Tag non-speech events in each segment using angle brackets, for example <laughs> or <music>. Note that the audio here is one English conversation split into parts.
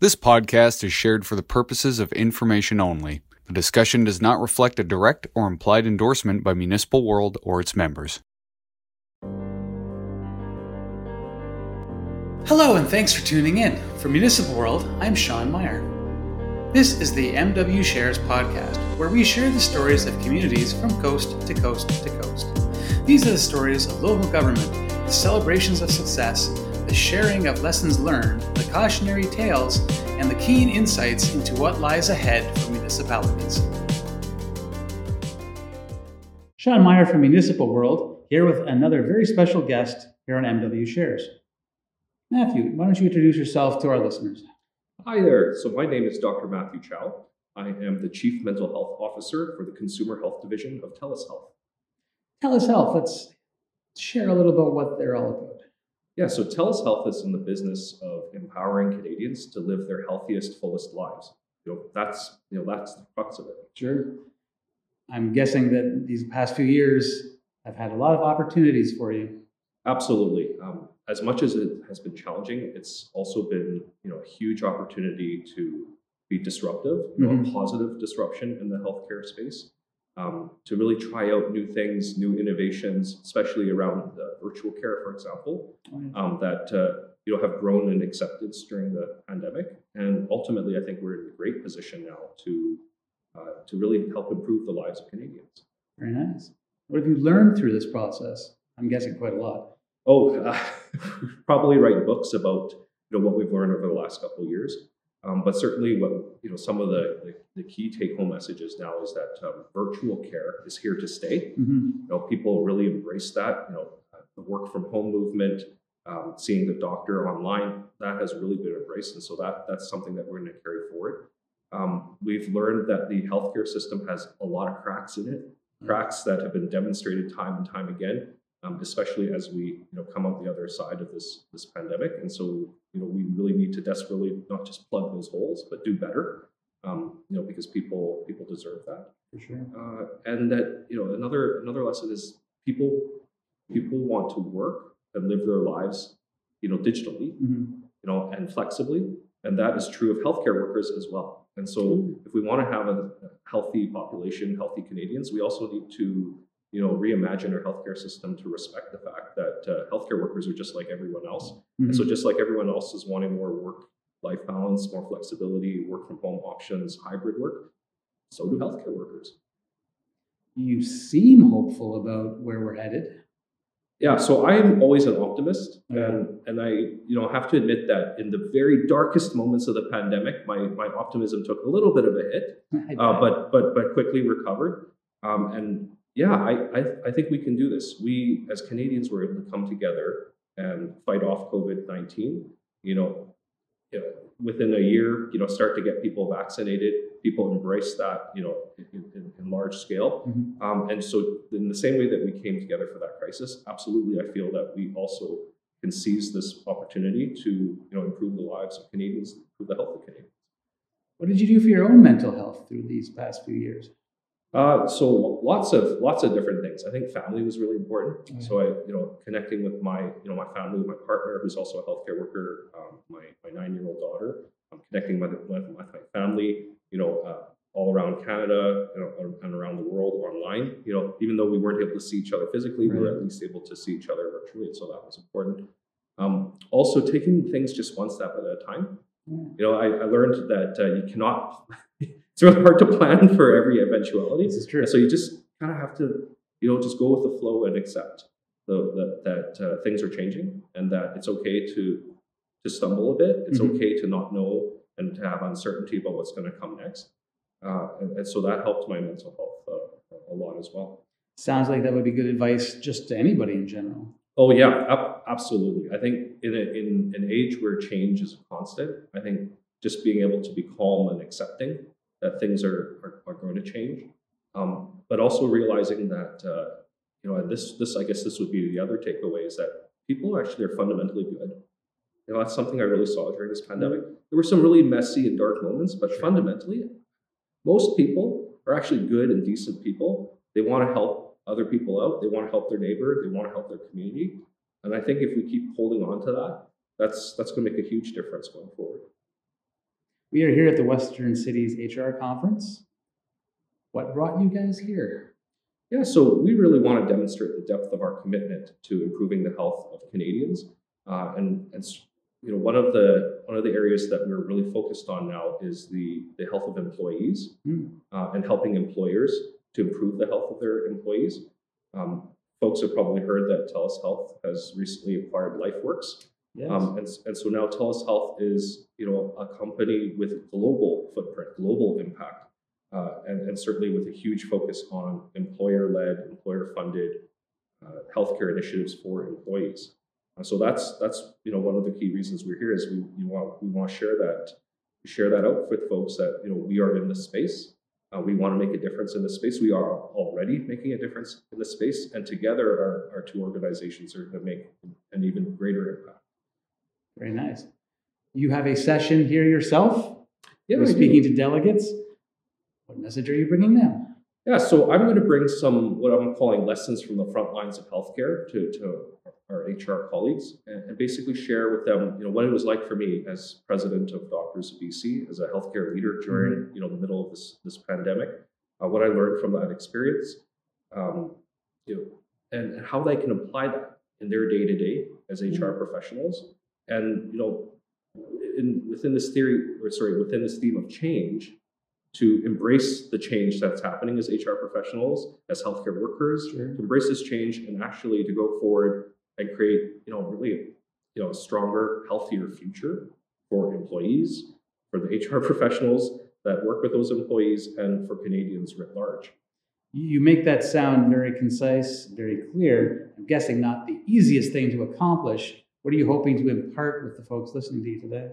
This podcast is shared for the purposes of information only. The discussion does not reflect a direct or implied endorsement by Municipal World or its members. Hello, and thanks for tuning in. For Municipal World, I'm Sean Meyer. This is the MW Shares podcast, where we share the stories of communities from coast to coast to coast. These are the stories of local government, the celebrations of success, the sharing of lessons learned, the cautionary tales, and the keen insights into what lies ahead for municipalities. Sean Meyer from Municipal World, here with another very special guest here on MW Shares. Matthew, why don't you introduce yourself to our listeners? Hi there. So my name is Dr. Matthew Chow. I am the Chief Mental Health Officer for the Consumer Health Division of TELUS Health. TELUS Health, let's share a little about what they're all about. Yeah, so TELUS Health is in the business of empowering Canadians to live their healthiest, fullest lives. You know, that's you know that's the crux of it. Sure. I'm guessing that these past few years have had a lot of opportunities for you. Absolutely. Um, as much as it has been challenging, it's also been you know a huge opportunity to be disruptive, you know, Mhm. a positive disruption in the healthcare space, um, to really try out new things, new innovations, especially around virtual care, for example, um, that uh, you know have grown in acceptance during the pandemic. And ultimately, I think we're in a great position now to uh, to really help improve the lives of Canadians. Very nice. What have you learned through this process? I'm guessing quite a lot. Oh, uh, <laughs> probably write books about you know what we've learned over the last couple of years. Um, but certainly, what you know, some of the, the, the key take-home messages now is that um, virtual care is here to stay. Mm-hmm. You know, people really embrace that. You know, the work from home movement, um, seeing the doctor online, that has really been embraced, and so that that's something that we're going to carry forward. Um, we've learned that the healthcare system has a lot of cracks in it, cracks that have been demonstrated time and time again um, especially as we you know come out the other side of this this pandemic. And so you know we really need to desperately not just plug those holes, but do better. Um, you know because people people deserve that. For sure. Uh, and that you know another another lesson is people people want to work and live their lives you know digitally Mm-hmm. you know and flexibly and that is true of healthcare workers as well and so if we want to have a healthy population healthy canadians we also need to you know reimagine our healthcare system to respect the fact that uh, healthcare workers are just like everyone else. And so just like everyone else is wanting more work life balance more flexibility work from home options hybrid work so do healthcare workers. You seem hopeful about where we're headed. Yeah, so I'm always an optimist, and and I you know have to admit that in the very darkest moments of the pandemic, my my optimism took a little bit of a hit, <laughs> uh, but but but quickly recovered. Um, and yeah, I, I I think we can do this. We as Canadians were able to come together and fight off COVID nineteen. You know, you know, within a year, you know, start to get people vaccinated. People embrace that, you know, in, in, in large scale. Mhm. Um, and so, in the same way that we came together for that crisis, absolutely, I feel that we also can seize this opportunity to, you know, improve the lives of Canadians, improve the health of Canadians. What did you do for your own mental health through these past few years? Uh, so lots of lots of different things. I think family was really important. Okay. So I, you know, connecting with my, you know, my family, my partner, who's also a healthcare worker, um, my my nine year old daughter. I'm connecting with, with, with my family, you know, uh, all around Canada you know, and around the world online. You know, even though we weren't able to see each other physically, we were at least able to see each other virtually, and so that was important. Um, also, taking things just one step at a time. Yeah. You know, I, I learned that uh, you cannot. It's really hard to plan for every eventuality. This is true. And so you just kind of have to, you know, just go with the flow and accept the, that that uh, things are changing and that it's okay to to stumble a bit. It's Mhm. okay to not know and to have uncertainty about what's going to come next. Uh, and, and so that helped my mental health uh, a lot as well. Sounds like that would be good advice just to anybody in general. Oh yeah, ab- absolutely. I think in a, in an age where change is constant, I think just being able to be calm and accepting that things are are, are going to change, um, but also realizing that uh, you know, this this I guess this would be the other takeaway is that people actually are fundamentally good. You know, that's something I really saw during this pandemic. There were some really messy and dark moments, but fundamentally, most people are actually good and decent people. They want to help other people out. They want to help their neighbor. They want to help their community. And I think if we keep holding on to that, that's that's going to make a huge difference going forward. We are here at the Western Cities HR Conference. What brought you guys here? Yeah, so we really want to demonstrate the depth of our commitment to improving the health of Canadians, uh, and, and you know one of the one of the areas that we're really focused on now is the the health of employees Mm. uh, and helping employers to improve the health of their employees. Um, folks have probably heard that TELUS Health has recently acquired LifeWorks, Yes. um, and, and so now TELUS Health is, you know, a company with global footprint, global impact, uh, and, and certainly with a huge focus on employer-led, employer-funded uh, healthcare initiatives for employees. Uh, so that's that's you know one of the key reasons we're here is we, we want we want to share that share that out with folks that you know we are in this space. Uh, we want to make a difference in this space. We are already making a difference in this space, and together our, our two organizations are going to make an even greater impact. Very nice. You have a session here yourself. Yeah, You're do. speaking to delegates. What message are you bringing them? Yeah, so I'm going to bring some what I'm calling lessons from the front lines of healthcare to, to our HR colleagues and, and basically share with them, you know, what it was like for me as president of Doctors of BC, as a healthcare leader during, you know, the middle of this this pandemic, uh, what I learned from that experience, um, you know, and, and how they can apply that in their day to day as HR professionals, and you know, in within this theory, or sorry, within this theme of change, to embrace the change that's happening as HR professionals, as healthcare workers, Sure. to embrace this change and actually to go forward and create, you know, really, you know, a stronger, healthier future for employees, for the HR <laughs> professionals that work with those employees, and for Canadians writ large. You make that sound very concise, very clear. I'm guessing not the easiest thing to accomplish. What are you hoping to impart with the folks listening to you today?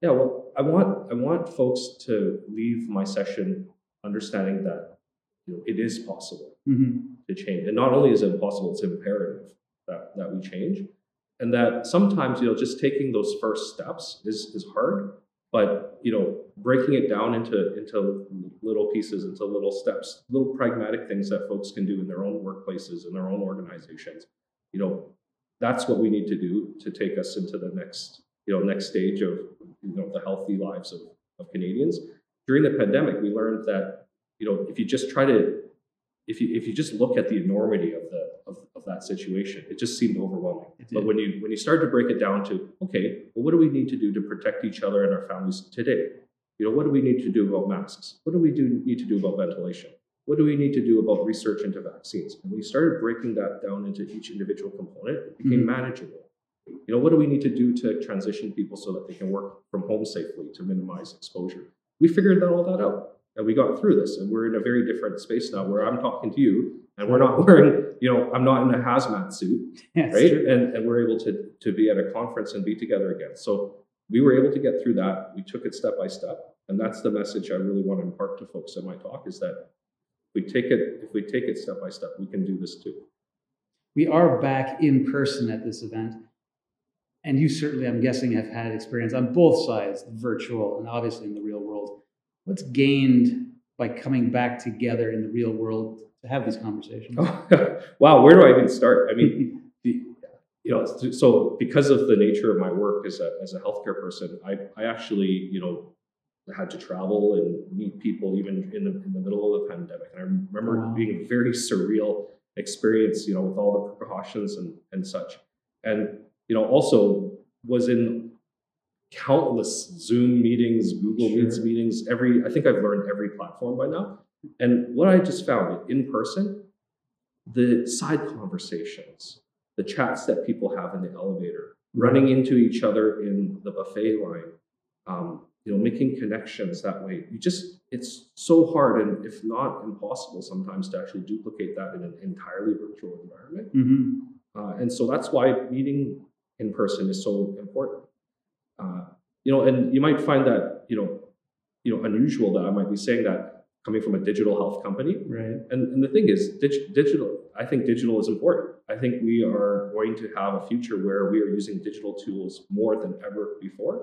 Yeah, well, I want I want folks to leave my session understanding that you know, it is possible. hmm to change. And not only is it possible, it's imperative that, that we change. And that sometimes, you know, just taking those first steps is, is hard, but, you know, breaking it down into, into little pieces, into little steps, little pragmatic things that folks can do in their own workplaces, in their own organizations, you know, that's what we need to do to take us into the next, you know, next stage of, you know, the healthy lives of, of Canadians. During the pandemic, we learned that, you know, if you just try to if you if you just look at the enormity of the of, of that situation, it just seemed overwhelming. But when you when you start to break it down to okay, well, what do we need to do to protect each other and our families today? You know, what do we need to do about masks? What do we do need to do about ventilation? What do we need to do about research into vaccines? And we started breaking that down into each individual component, it became Mhm. manageable. You know, what do we need to do to transition people so that they can work from home safely to minimize exposure? We figured that all that out and we got through this and we're in a very different space now where i'm talking to you and we're not <laughs> wearing you know i'm not in a hazmat suit Yes, right true. and, and we're able to to be at a conference and be together again so we were able to get through that we took it step by step and that's the message i really want to impart to folks in my talk is that we take it if we take it step by step we can do this too We are back in person at this event. And you certainly, I'm guessing, have had experience on both sides, virtual and obviously in the real world. What's gained by coming back together in the real world to have these conversations? <laughs> wow where do i even start i mean <laughs> the, you know so because of the nature of my work as a, as a healthcare person I, I actually you know had to travel and meet people even in the, in the middle of the pandemic and i remember Wow. it being a very surreal experience you know with all the precautions and, and such and you know also was in countless zoom meetings google Sure. meets meetings every i think i've learned every platform by now and what i just found in person the side conversations, the chats that people have in the elevator, running into each other in the buffet line, um, you know, making connections that way. You just, it's so hard and if not impossible sometimes to actually duplicate that in an entirely virtual environment. hmm Uh, and so that's why meeting in person is so important. Uh, you know, and you might find that, you know, you know, unusual that I might be saying that coming from a digital health company. Right. And, and the thing is, dig- digital, I think digital is important. I think we are going to have a future where we are using digital tools more than ever before.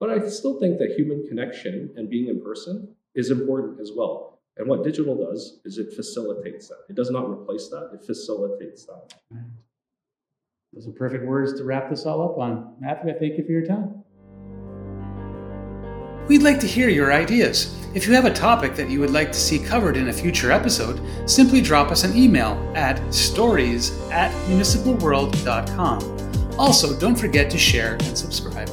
But I still think that human connection and being in person is important as well. And what digital does is it facilitates that. It does not replace that, it facilitates that. Right. Those are perfect words to wrap this all up on. Matthew, I thank you for your time. We'd like to hear your ideas. If you have a topic that you would like to see covered in a future episode, simply drop us an email at stories at municipalworld.com. Also, don't forget to share and subscribe.